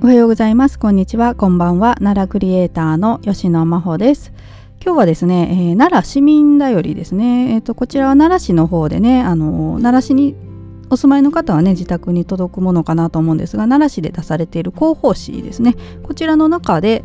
おはようございます。こんにちは。こんばんは。奈良クリエイターの吉野真帆です。今日はですね、えー、奈良市民だよりですね、えーと、こちらは奈良市の方でね、あの奈良市にお住まいの方はね自宅に届くものかなと思うんですが奈良市で出されている広報誌ですねこちらの中で、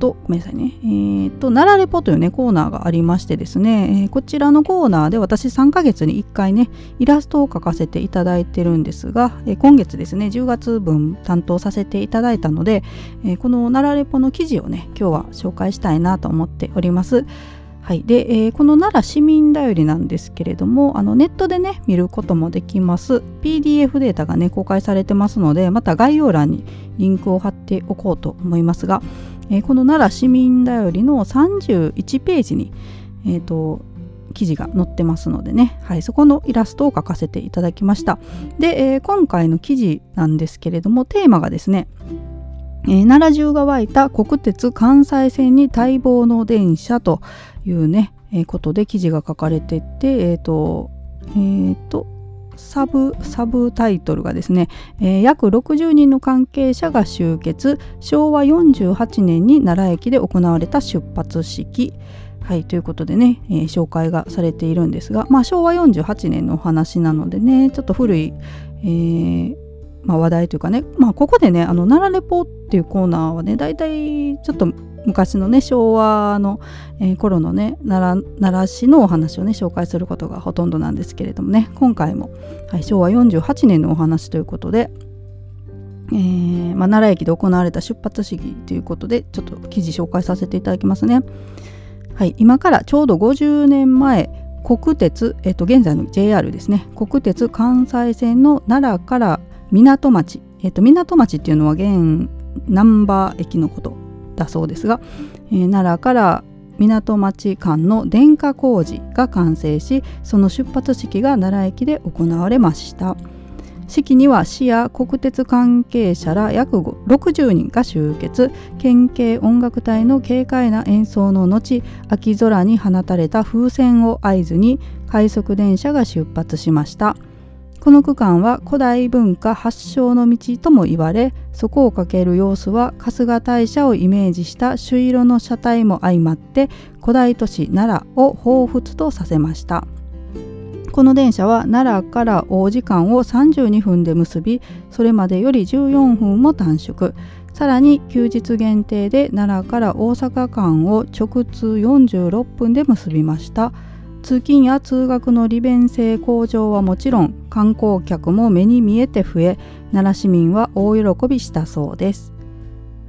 と、ごめんなさいね、えー、っと、奈良レポというね、コーナーがありましてですね、えー、こちらのコーナーで私3ヶ月に1回ね、イラストを描かせていただいてるんですが、えー、今月ですね、10月分担当させていただいたので、えこの奈良レポの記事をね、今日は紹介したいなと思っております。はい、で、えー、この奈良市民だよりなんですけれどもあのネットでね見ることもできます。PDF データがね公開されてますのでまた概要欄にリンクを貼っておこうと思いますが、えー、この奈良市民だよりの31ページに、えーと、記事が載ってますのでね、はい、そこのイラストを描かせていただきました。で、えー、今回の記事なんですけれどもテーマがですねえー、奈良中が湧いた国鉄関西線に待望の電車というね、えー、ことで記事が書かれててえっ、ー、とえっ、とサブサブタイトルがですね、えー、約60人の関係者が集結。昭和48年に奈良駅で行われた出発式。はいということでね、えー、紹介がされているんですが、まあ、昭和48年のお話なのでねちょっと古い、えーまあ、話題というかね、まあ、ここでねあの奈良レポっていうコーナーはね大体ちょっと昔のね昭和の、えー、頃のね奈良奈良市のお話をね紹介することがほとんどなんですけれどもね今回も、はい、昭和48年のお話ということで、えーまあ、奈良駅で行われた出発式ということでちょっと記事紹介させていただきますね。はい、今からちょうど50年前国鉄、えっと、現在の JR ですね。国鉄関西線の奈良から港町、えっと、港町っていうのは現難波駅のことだそうですが、えー、奈良から港町間の電化工事が完成しその出発式が奈良駅で行われました。式には市や国鉄関係者ら約60人が集結。県警音楽隊の軽快な演奏の後秋空に放たれた風船を合図に快速電車が出発しました。この区間は古代文化発祥の道とも言われそこをかける様子は春日大社をイメージした朱色の車体も相まって古代都市奈良を彷彿とさせました。この電車は奈良から大時間を32分で結びそれまでより14分も短縮さらに休日限定で奈良から大阪間を直通46分で結びました。通勤や通学の利便性向上はもちろん観光客も目に見えて増え奈良市民は大喜びしたそうです。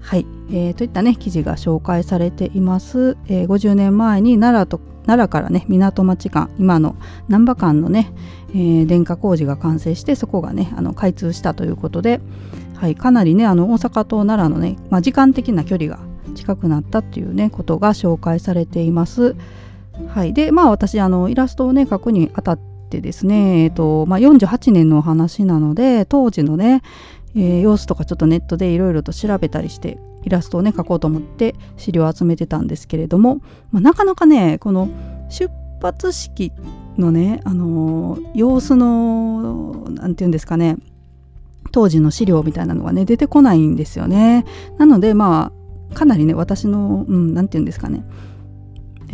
はい、えー、といったね記事が紹介されています、えー、50年前に奈良と奈良からね港町間今の難波間のね、えー、電化工事が完成してそこがねあの開通したということで、はい、かなりねあの大阪と奈良のね、まあ、時間的な距離が近くなったっていうねことが紹介されています。はい、でまあ私あのイラストをね描くにあたってですね、えーとまあ、48年のお話なので当時のね、えー、様子とかちょっとネットでいろいろと調べたりしてイラストをね描こうと思って資料を集めてたんですけれども、まあ、なかなかねこの出発式のね、あのー、様子の何て言うんですかね当時の資料みたいなのがね出てこないんですよね。なのでまあかなりね私の何、うん、て言うんですかね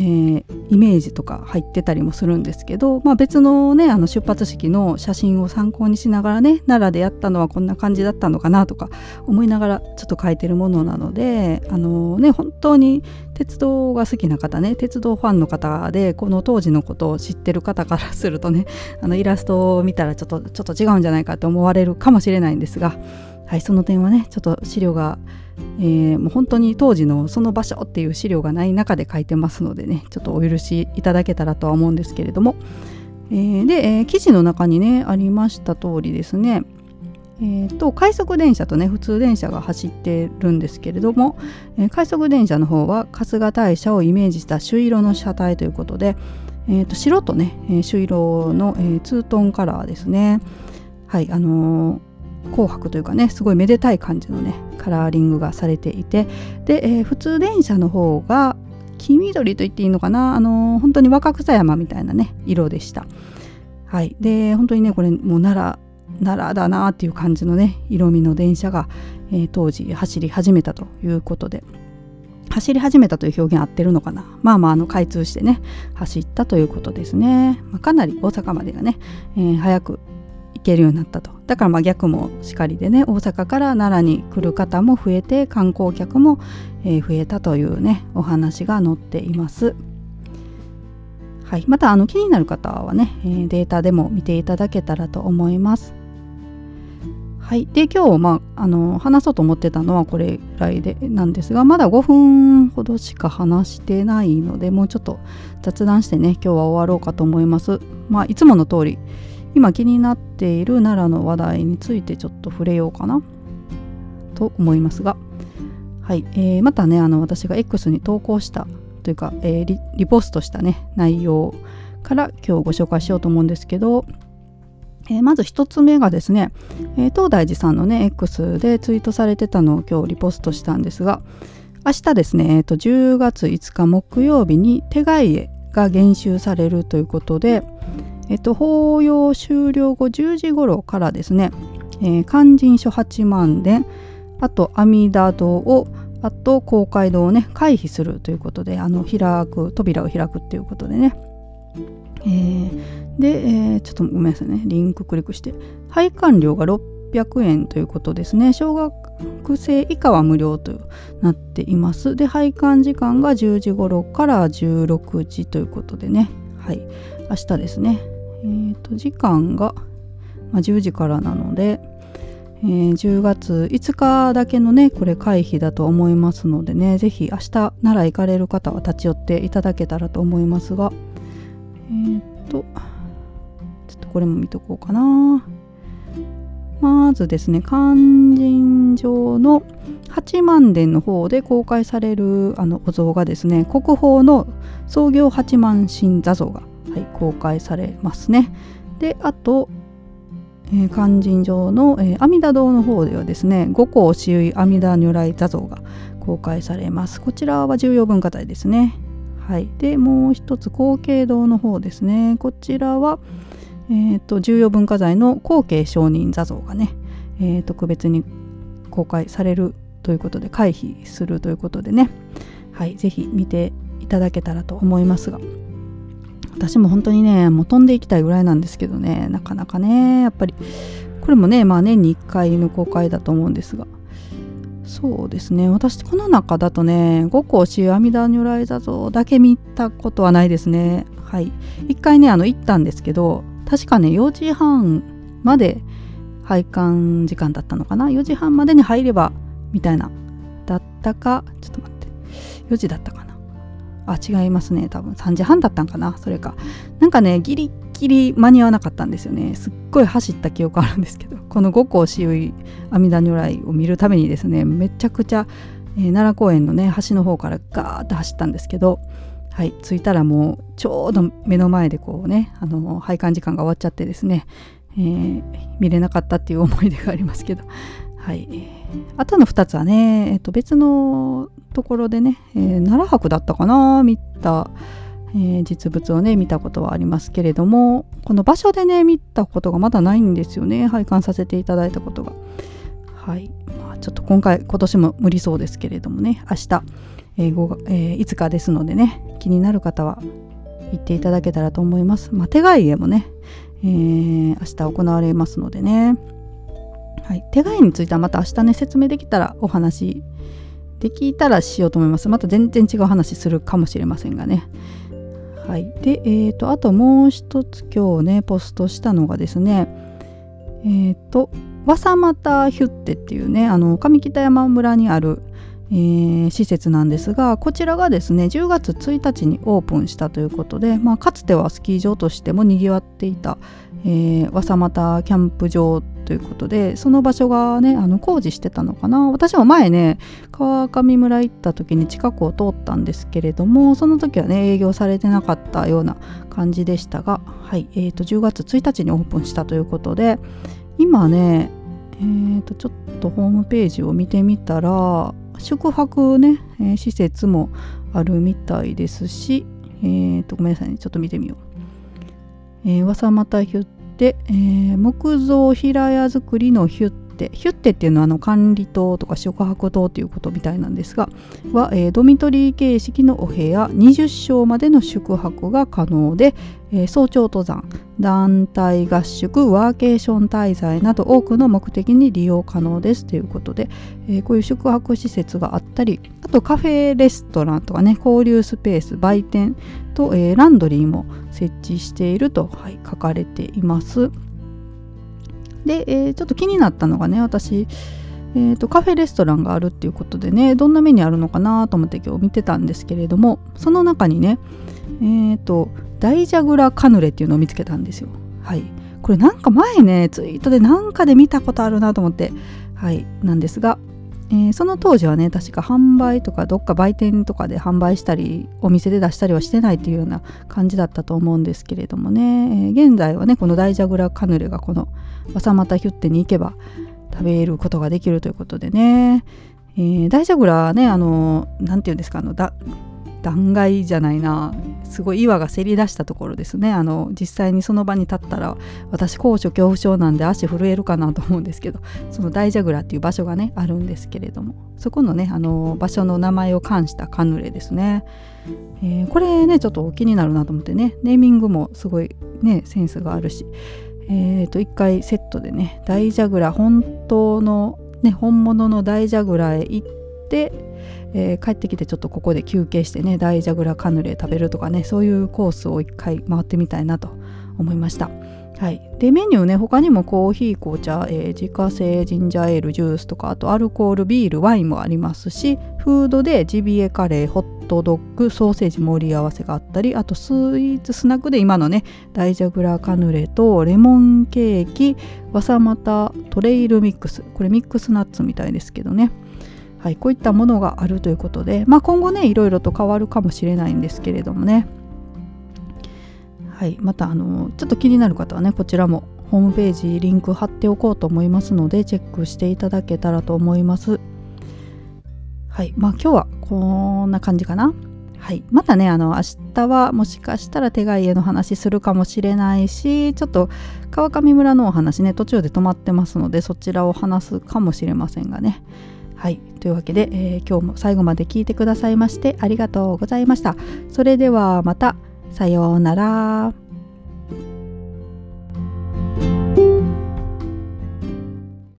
えー、イメージとか入ってたりもするんですけど、まあ、別のねあの出発式の写真を参考にしながらね奈良でやったのはこんな感じだったのかなとか思いながらちょっと書いてるものなのであのね本当に鉄道が好きな方ね鉄道ファンの方でこの当時のことを知ってる方からするとねあのイラストを見たらちょっとちょっと違うんじゃないかと思われるかもしれないんですが、はい、その点はねちょっと資料がえー、もう本当に当時のその場所っていう資料がない中で書いてますのでねちょっとお許しいただけたらとは思うんですけれども、えー、で、えー、記事の中にねありました通りですね。えーと、快速電車とね普通電車が走ってるんですけれども、えー、快速電車の方は春日大社をイメージした朱色の車体ということで、えーと、白とね、え、朱色の、えー、ツートンカラーですね。はいあの紅白というかねすごいめでたい感じのねカラーリングがされていてで、えー、普通電車の方が黄緑と言っていいのかなあのー、本当に若草山みたいなね色でした。はい。で本当にねこれもう奈良奈良だなっていう感じのね色味の電車が、えー、当時走り始めたということで走り始めたという表現合ってるのかな。まあまああの開通してね走ったということですね、まあ、かなり大阪までがね、えー、早く行けるようになったと。だからまあ逆もしかりでね大阪から奈良に来る方も増えて観光客も、え、増えたというねお話が載っていますはい、またあの気になる方はね、え、データでも見ていただけたらと思いますはい、で今日、まあ、あの話そうと思ってたのはこれぐらいでなんですがまだ5分ほどしか話してないのでもうちょっと雑談してね今日は終わろうかと思います。まあ、いつもの通り今気になっている奈良の話題についてちょっと触れようかな。と思いますが、はい。えー、またねあの私が X に投稿したというか、えー、リリポストしたね内容から今日ご紹介しようと思うんですけどえー、まず1つ目がですね、えー、東大寺さんのね X でツイートされてたのを今日リポストしたんですが明日ですね、えーと、10月5日木曜日に手貝絵が減収されるということで、えーと、法要終了後10時頃からですね、えー、勧進書8万殿あと阿弥陀堂をあと公会堂をね回避するということであの開く扉を開くっていうことでねえー、で、えー、ちょっとごめんなさいねリンククリックして配管料が600円ということですね小学生以下は無料となっています。で配管時間が10時頃から16時ということでねはい明日ですね。え、ー、と時間が、まあ、10時からなのでえー、10月5日だけのねこれ会費だと思いますのでね是非明日奈良行かれる方は立ち寄っていただけたらと思いますがえー、っと、ちょっとこれも見とこうかな。まずですね、勧進場の八幡殿の方で公開されるあのお像がですね、国宝の創業八幡神座像が、はい、公開されますね。で、あと、えー、勧進場の、えー、阿弥陀堂の方ではですね、五光私有阿弥陀如来座像が公開されます。こちらは重要文化財ですね。はい、でもう一つ後継堂の方ですねこちらは、えーと、重要文化財の後継承認座像がね、えー、特別に公開されるということで回避するということでねはい是非見ていただけたらと思いますが私も本当にねもう飛んでいきたいぐらいなんですけどねなかなかねやっぱり。これもねまあ年に1回の公開だと思うんですが。そうですね私この中だとね五光シ阿弥陀如来座像だけ見たことはないですね。はい。一回ねあの行ったんですけど確かね4時半まで拝観時間だったのかな？4時半までに入ればみたいな。だったかちょっと待って。4時だったかな？あ違いますね。多分3時半だったんかなそれか。なんかねギリギリ間に合わなかったんですよね。すっごい走った記憶あるんですけど この五光私有阿弥陀如来を見るためにですねめちゃくちゃ、えー、奈良公園のね端の方からガーッと走ったんですけどはい着いたらもうちょうど目の前でこうねあの拝観時間が終わっちゃってですね、えー、見れなかったっていう思い出がありますけど。はい、あとの2つはね、えー、と別のところでね、えー、奈良博だったかな見たえー、実物をね見たことはありますけれどもこの場所でね見たことがまだないんですよね。拝観させていただいたことが。はい、まあ、ちょっと今回今年も無理そうですけれどもね明日、えー5えー、5日ですのでね気になる方は行っていただけたらと思います、まあ、手貝絵もね、えー、明日行われますのでね。はい、手貝についてはまた明日ね説明できたらお話できたらしようと思います。また全然違う話するかもしれませんがね。はい、で、えーと、あともう一つ今日ねポストしたのがですねえっ、ー、と和佐俣ヒュッテっていうねあの上北山村にある、えー、施設なんですがこちらがですね10月1日にオープンしたということで、まあ、かつてはスキー場としてもにぎわっていた、えー、和佐俣キャンプ場ということでその場所がねあの工事してたのかな私も前ね川上村行った時に近くを通ったんですけれどもその時はね営業されてなかったような感じでしたが、はいえー、と10月1日にオープンしたということで今ねえー、とちょっとホームページを見てみたら宿泊ね、えー、施設もあるみたいですし、えー、とごめんなさいねちょっと見てみよう。えー、和佐又ヒュッで、えー、木造平屋造りのヒュッテヒュッテっていうのはあの管理棟とか宿泊棟ということみたいなんですがは、えー、ドミトリー形式のお部屋20床までの宿泊が可能で、えー、早朝登山団体合宿ワーケーション滞在など多くの目的に利用可能ですということで、えー、こういう宿泊施設があったりあとカフェレストランとかね交流スペース売店と、えー、ランドリーも設置していると、はい、書かれています。で、えー、ちょっと気になったのがね私えーと、カフェレストランがあるっていうことでねどんなメニューあるのかなと思って今日見てたんですけれどもその中にねえーとダイジャグラカヌレっていうのを見つけたんですよ。はい。これなんか前ねツイートでなんかで見たことあるなと思ってはいなんですが、えー、その当時はね確か販売とかどっか売店とかで販売したりお店で出したりはしてないっていうような感じだったと思うんですけれどもね、えー、現在はねこのダイジャグラカヌレがこの朝又ヒュッテに行けば食べることができるということでね、え、大蛇ラねあの何て言うんですかあのだ断崖じゃないな。すごい岩がせり出したところですね。あの実際にその場に立ったら私高所恐怖症なんで足震えるかなと思うんですけどその大蛇ラっていう場所がねあるんですけれどもそこのねあの場所の名前を冠したカヌレですね、えー、これねちょっと気になるなと思ってねネーミングもすごいねセンスがあるしえー、と1回セットでね大ジャグラ本当の、ね、本物の大ジャグラへ行って、えー、帰ってきてちょっとここで休憩してね大ジャグラカヌレ食べるとかねそういうコースを1回回ってみたいなと思いました。はい、でメニューね他にもコーヒー紅茶、えー、自家製ジンジャーエールジュースとかあとアルコールビールワインもありますしフードでジビエカレーホットドッグソーセージ盛り合わせがあったりあとスイーツスナックで今のねダイジャグラカヌレとレモンケーキわさまたトレイルミックス。これミックスナッツみたいですけどね。はい、こういったものがあるということで、まあ、今後ねいろいろと変わるかもしれないんですけれどもね。はい、またあのちょっと気になる方はねこちらもホームページリンク貼っておこうと思いますのでチェックしていただけたらと思います。はいまあ今日はこんな感じかな。はいまたねあの明日はもしかしたら手が家の話するかもしれないしちょっと川上村のお話ね途中で止まってますのでそちらを話すかもしれませんがね。はい。というわけで、えー、今日も最後まで聞いてくださいましてありがとうございました。それではまた。さようなら。